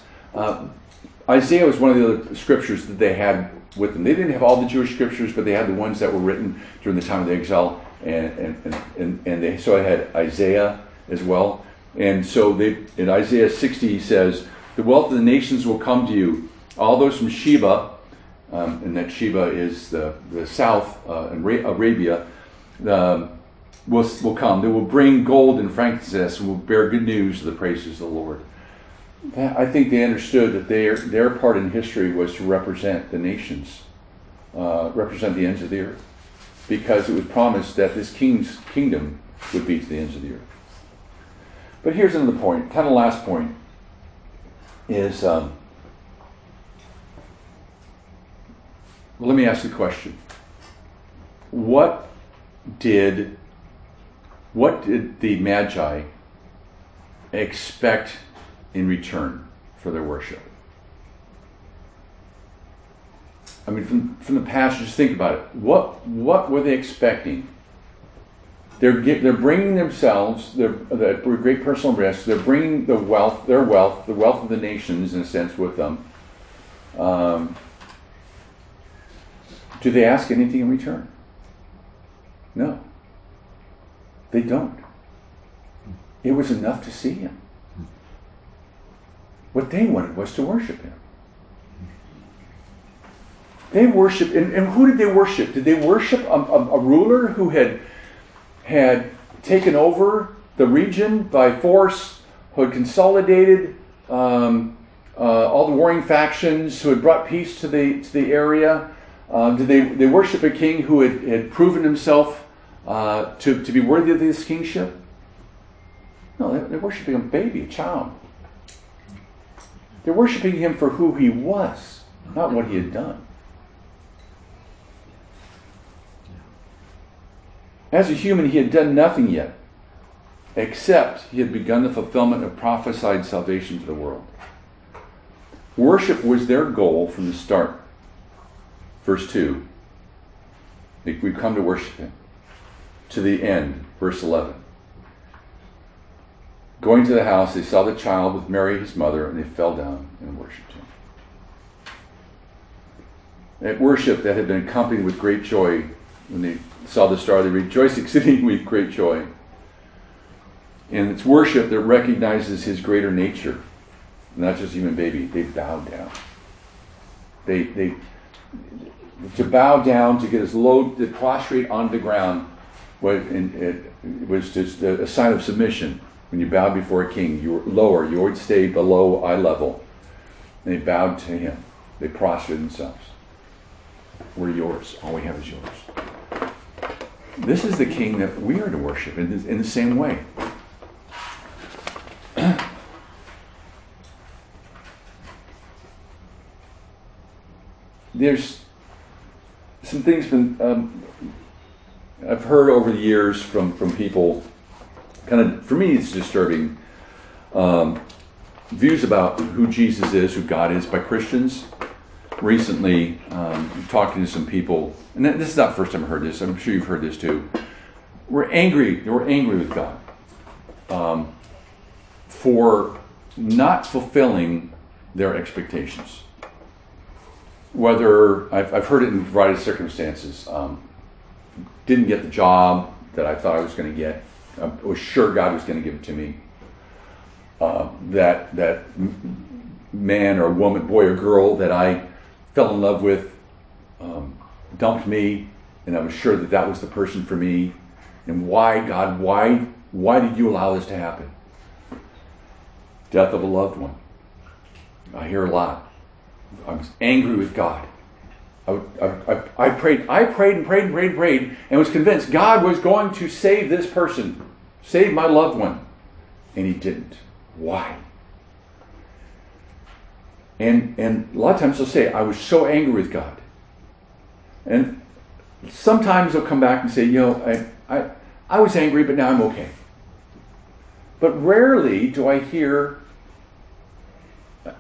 Isaiah was one of the other scriptures that they had with them. They didn't have all the Jewish scriptures, but they had the ones that were written during the time of the exile, and and, and, and they so I had Isaiah as well. And so they in Isaiah 60 he says, "The wealth of the nations will come to you, all those from Sheba." um, and that Sheba is the, the south uh, in Arabia, um, will, will come. They will bring gold and frankincense and will bear good news of the praises of the Lord. I think they understood that their, their part in history was to represent the nations, uh, represent the ends of the earth, because it was promised that this king's kingdom would be to the ends of the earth. But here's another point, kind of last point, is um, let me ask the question. What did what did the Magi expect in return for their worship? I mean, from, from the past, just think about it. What what were they expecting? They're they're bringing themselves, they're, they're great personal risk. They're bringing the wealth, their wealth, the wealth of the nations, in a sense, with them. Um, do they ask anything in return? No. They don't. It was enough to see him. What they wanted was to worship him. They worshiped, and, and who did they worship? Did they worship a, a, a ruler who had had taken over the region by force, who had consolidated um, uh, all the warring factions, who had brought peace to the to the area? Uh, did they, they worship a king who had, had proven himself uh, to, to be worthy of this kingship? No, they're, they're worshiping a baby, a child. They're worshiping him for who he was, not what he had done. As a human, he had done nothing yet, except he had begun the fulfillment of prophesied salvation to the world. Worship was their goal from the start. Verse 2. We've come to worship him. To the end, verse 11. Going to the house, they saw the child with Mary, his mother, and they fell down and worshipped him. That worship that had been accompanied with great joy when they saw the star, they rejoiced exceedingly with great joy. And it's worship that recognizes his greater nature, not just human baby. They bowed down. They, they, to bow down, to get as low, to prostrate on the ground, was, was just a sign of submission. When you bow before a king, you were lower, you would stay below eye level. They bowed to him. They prostrated themselves. We're yours. All we have is yours. This is the king that we are to worship in, in the same way. There's some things been um, I've heard over the years from from people. Kind of for me, it's disturbing. Um, views about who Jesus is, who God is, by Christians. Recently, um, talking to some people, and this is not the first time I've heard this. I'm sure you've heard this too. We're angry. We're angry with God um, for not fulfilling their expectations whether I've, I've heard it in a variety of circumstances. Um, didn't get the job that I thought I was going to get. I was sure God was going to give it to me. Uh, that that man or woman, boy or girl that I fell in love with, um, dumped me, and I was sure that that was the person for me. And why, God? Why? Why did you allow this to happen? Death of a loved one. I hear a lot. I was angry with God. I, I, I, prayed, I prayed and prayed and prayed and prayed, and was convinced God was going to save this person, save my loved one, and He didn't. Why? And and a lot of times they'll say, I was so angry with God. And sometimes they'll come back and say, you know, I, I, I was angry, but now I'm okay. But rarely do I hear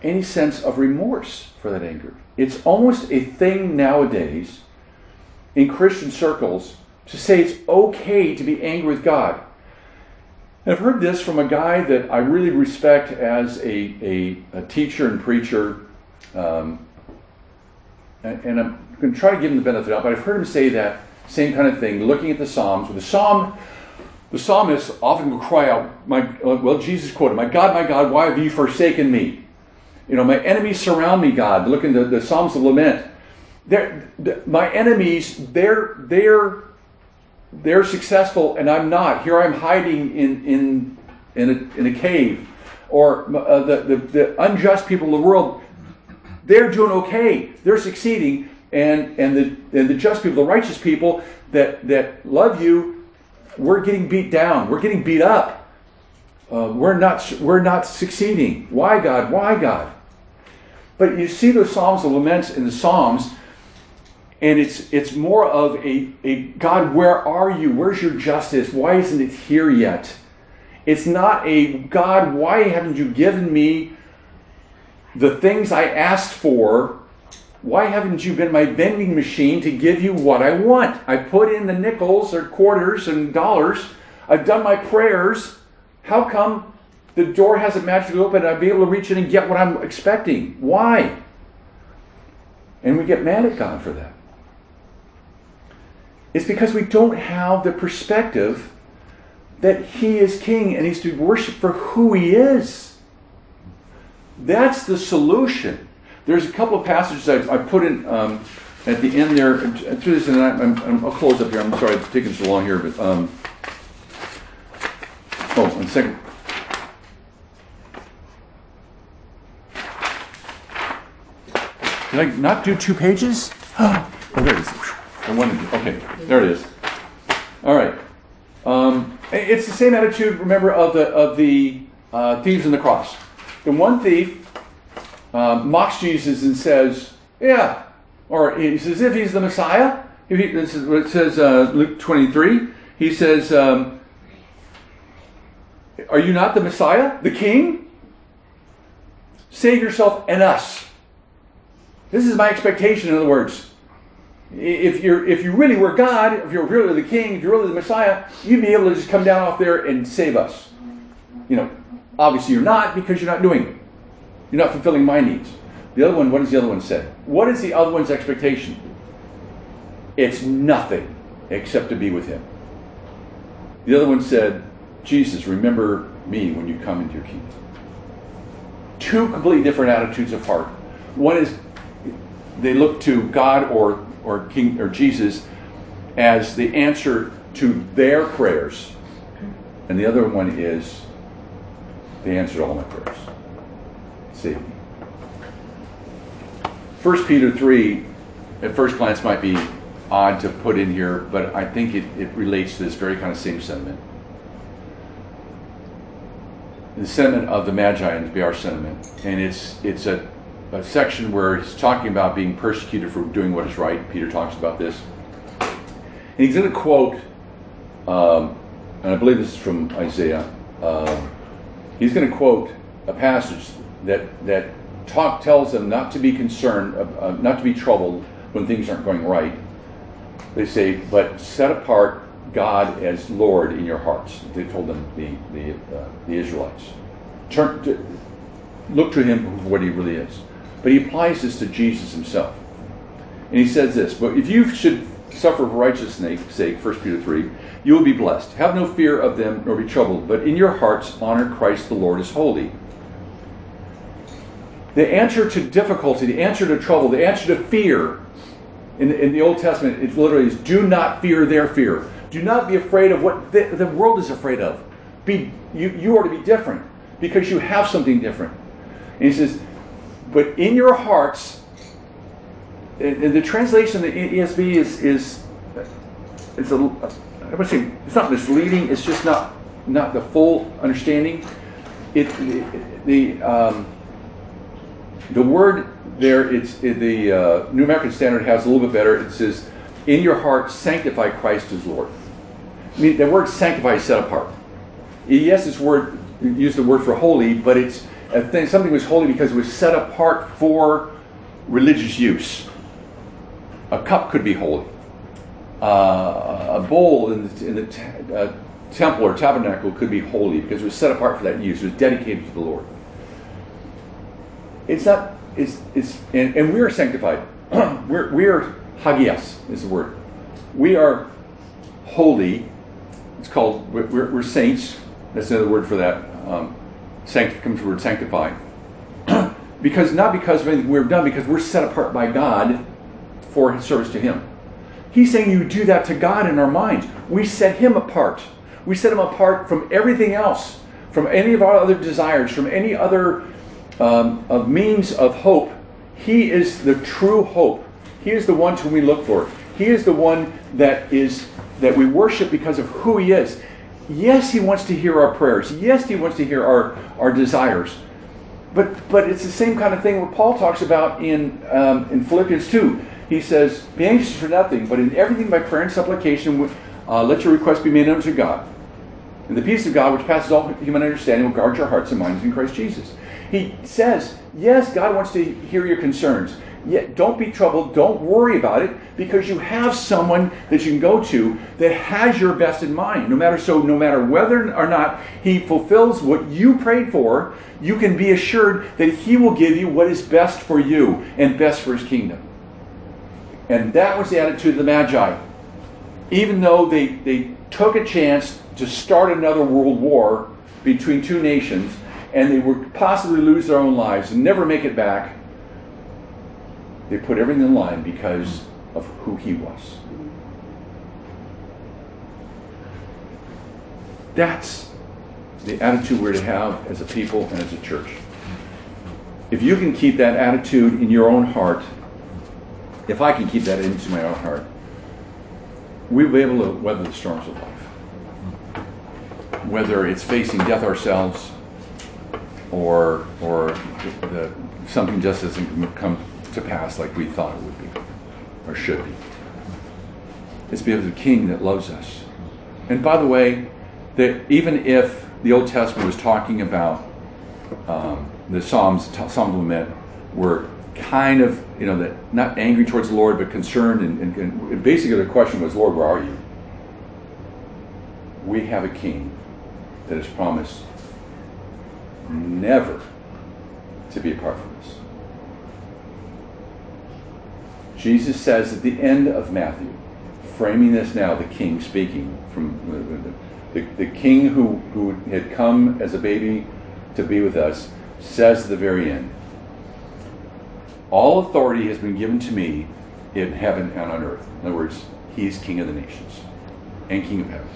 any sense of remorse for that anger. It's almost a thing nowadays in Christian circles to say it's okay to be angry with God. And I've heard this from a guy that I really respect as a, a, a teacher and preacher. Um, and, and, I'm going to try to give him the benefit of it, but I've heard him say that same kind of thing, looking at the Psalms. The Psalm, the psalmist often will cry out, "My well, Jesus quoted, "My God, my God, why have you forsaken me?" You know, my enemies surround me, God. Look in the, the Psalms of Lament. My enemies, they're, they're, they're successful and I'm not. Here I'm hiding in, in, in, a, in a cave. Or uh, the, the, the unjust people of the world, they're doing okay. They're succeeding. And, and, the, and the just people, the righteous people that, that love you, we're getting beat down. We're getting beat up uh, we're not we're not succeeding. Why God? Why God? But you see the Psalms of laments in the Psalms, and it's it's more of a, a God, where are you? Where's your justice? Why isn't it here yet? It's not a God, why haven't you given me the things I asked for? Why haven't you been my vending machine to give you what I want? I put in the nickels or quarters and dollars. I've done my prayers. How come the door hasn't magically opened and I'd be able to reach in and get what I'm expecting? Why? And we get mad at God for that. It's because we don't have the perspective that He is King and He's to worship for who He is. That's the solution. There's a couple of passages I, I put in um, at the end there. Through this, and I, will close up here. I'm sorry it's taking so long here, but um, Oh, one second. Did I not do two pages? Oh, there it is. I wanted to. Okay, there it is. All right. Um, it's the same attitude, remember, of the of the uh, thieves on the cross. The one thief um, mocks Jesus and says, "Yeah," or he says, "If he's the Messiah." He, this is what it says, uh, Luke twenty-three. He says, um, "Are you not the Messiah, the King? Save yourself and us." This is my expectation. In other words, if you're if you really were God, if you're really the King, if you're really the Messiah, you'd be able to just come down off there and save us. You know, obviously you're not because you're not doing it. You're not fulfilling my needs. The other one, what does the other one say? What is the other one's expectation? It's nothing except to be with him. The other one said, Jesus, remember me when you come into your kingdom. Two completely different attitudes of heart. One is they look to God or or King or Jesus as the answer to their prayers, and the other one is the answer to all my prayers. Save me. First Peter three, at first glance, might be odd to put in here, but I think it, it relates to this very kind of same sentiment. The sentiment of the Magi and to be our sentiment, and it's it's a a section where he's talking about being persecuted for doing what is right. Peter talks about this. And he's going to quote, um, and I believe this is from Isaiah. Uh, he's going to quote a passage that that talk tells them not to be concerned, uh, uh, not to be troubled when things aren't going right. They say, but set apart God as Lord in your hearts. They told them the the, uh, the Israelites. Turn to, look to Him for what He really is. But he applies this to Jesus himself. And he says this, but if you should suffer for righteousness' sake, 1 Peter 3, you will be blessed. Have no fear of them, nor be troubled, but in your hearts honor Christ the Lord as holy. The answer to difficulty, the answer to trouble, the answer to fear in, in the Old Testament, it literally is do not fear their fear. Do not be afraid of what the, the world is afraid of. Be, you, you are to be different because you have something different. And he says, but in your hearts, the translation of the ESV is is it's a I would say it's not misleading. It's just not not the full understanding. It the um, the word there it's the uh, New American Standard has a little bit better. It says, "In your heart, sanctify Christ as Lord." I mean, the word "sanctify" is set apart. Yes, this word use the word for holy, but it's a thing, something was holy because it was set apart for religious use. A cup could be holy. Uh, a bowl in the, in the t- uh, temple or tabernacle could be holy because it was set apart for that use. It was dedicated to the Lord. It's not. It's it's and, and we are sanctified. we're we are hagios is the word. We are holy. Called we're, we're saints. That's another word for that. Um, sanctif- comes from the word sanctify. because not because of anything we've done, because we're set apart by God for his service to him. He's saying you do that to God in our minds. We set him apart. We set him apart from everything else, from any of our other desires, from any other um, of means of hope. He is the true hope. He is the one to whom we look for. He is the one that is that we worship because of who he is. Yes, he wants to hear our prayers. Yes, he wants to hear our, our desires. But, but it's the same kind of thing what Paul talks about in, um, in Philippians 2. He says, Be anxious for nothing, but in everything by prayer and supplication, uh, let your requests be made known to God. And the peace of God, which passes all human understanding, will guard your hearts and minds in Christ Jesus. He says, Yes, God wants to hear your concerns. Yet don't be troubled, don't worry about it, because you have someone that you can go to that has your best in mind. No matter so, no matter whether or not he fulfills what you prayed for, you can be assured that he will give you what is best for you and best for his kingdom. And that was the attitude of the Magi. Even though they, they took a chance to start another world war between two nations, and they would possibly lose their own lives and never make it back they put everything in line because of who he was. That's the attitude we're to have as a people and as a church. If you can keep that attitude in your own heart, if I can keep that into my own heart, we'll be able to weather the storms of life. whether it's facing death ourselves or or the, something just doesn't come to pass like we thought it would be or should be. It's because of the King that loves us. And by the way, that even if the Old Testament was talking about um, the Psalms, Psalms of Lament, were kind of, you know, that not angry towards the Lord, but concerned. And, and, and basically, the question was, Lord, where are you? We have a king that has promised never to be apart from us. Jesus says at the end of Matthew, framing this now, the king speaking from the, the, the king who, who had come as a baby to be with us, says at the very end, All authority has been given to me in heaven and on earth. In other words, he is king of the nations and king of heaven.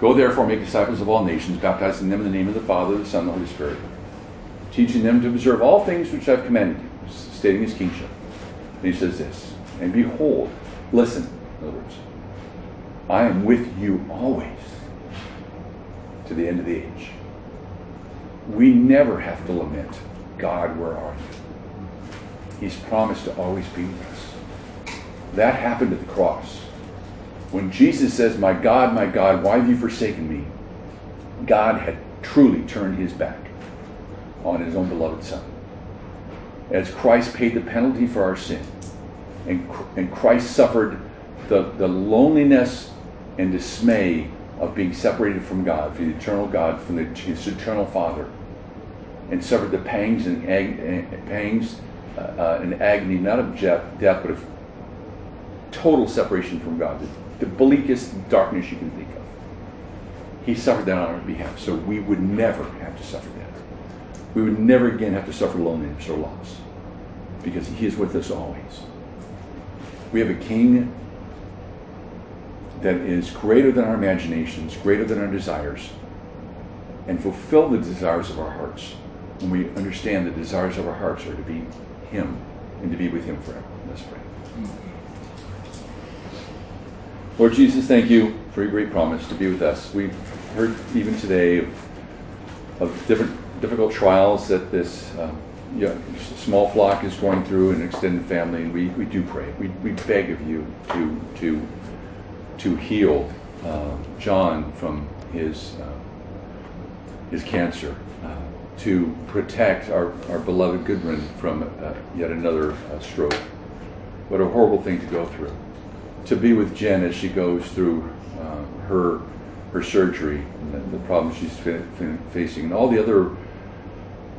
Go therefore, make disciples of all nations, baptizing them in the name of the Father, the Son, and the Holy Spirit, teaching them to observe all things which I've commanded you, stating his kingship. He says this, and behold, listen, in other words, I am with you always to the end of the age. We never have to lament, God, where are you? He's promised to always be with us. That happened at the cross. When Jesus says, My God, my God, why have you forsaken me? God had truly turned his back on his own beloved Son. As Christ paid the penalty for our sin, and, and Christ suffered the, the loneliness and dismay of being separated from God, from the eternal God, from the, his eternal Father, and suffered the pangs and ag- pangs uh, uh, and agony, not of death, but of total separation from God, the, the bleakest darkness you can think of. He suffered that on our behalf, so we would never have to suffer that. We would never again have to suffer loneliness or loss, because He is with us always. We have a King that is greater than our imaginations, greater than our desires, and fulfill the desires of our hearts when we understand the desires of our hearts are to be Him and to be with Him forever. Let's pray. Lord Jesus, thank you for your great promise to be with us. We've heard even today of, of different difficult trials that this um, small flock is going through and extended family, and we, we do pray. We, we beg of you to to to heal uh, John from his uh, his cancer, uh, to protect our, our beloved Goodwin from uh, yet another uh, stroke. What a horrible thing to go through. To be with Jen as she goes through uh, her her surgery and the, the problems she's facing, and all the other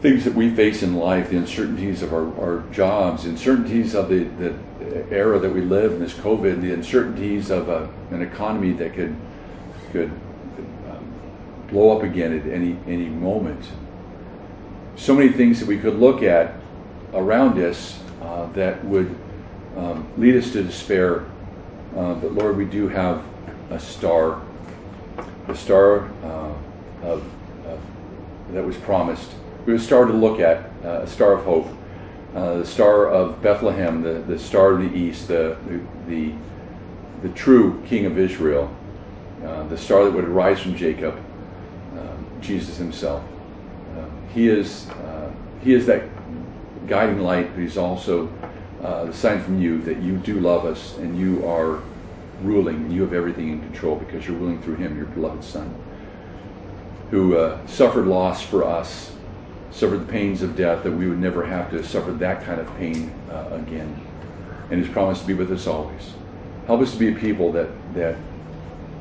things that we face in life, the uncertainties of our, our jobs, uncertainties of the, the era that we live in, this COVID, the uncertainties of a, an economy that could could um, blow up again at any any moment. So many things that we could look at around us uh, that would um, lead us to despair. Uh, but Lord, we do have a star, the star uh, of, of, that was promised we have a star to look at, uh, a star of hope, uh, the star of Bethlehem, the, the star of the east, the, the, the, the true King of Israel, uh, the star that would arise from Jacob, um, Jesus himself. Um, he, is, uh, he is that guiding light, but he's also uh, the sign from you that you do love us and you are ruling and you have everything in control because you're ruling through him, your beloved Son, who uh, suffered loss for us suffered the pains of death, that we would never have to suffer that kind of pain uh, again. And He's promised to be with us always. Help us to be a people that, that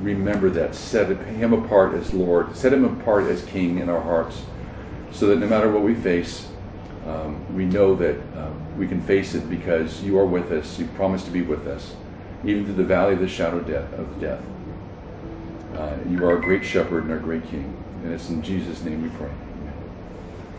remember that, set Him apart as Lord, set Him apart as King in our hearts, so that no matter what we face, um, we know that um, we can face it because you are with us. You promise to be with us, even through the valley of the shadow of death. Of death. Uh, you are a great shepherd and our great King. And it's in Jesus' name we pray.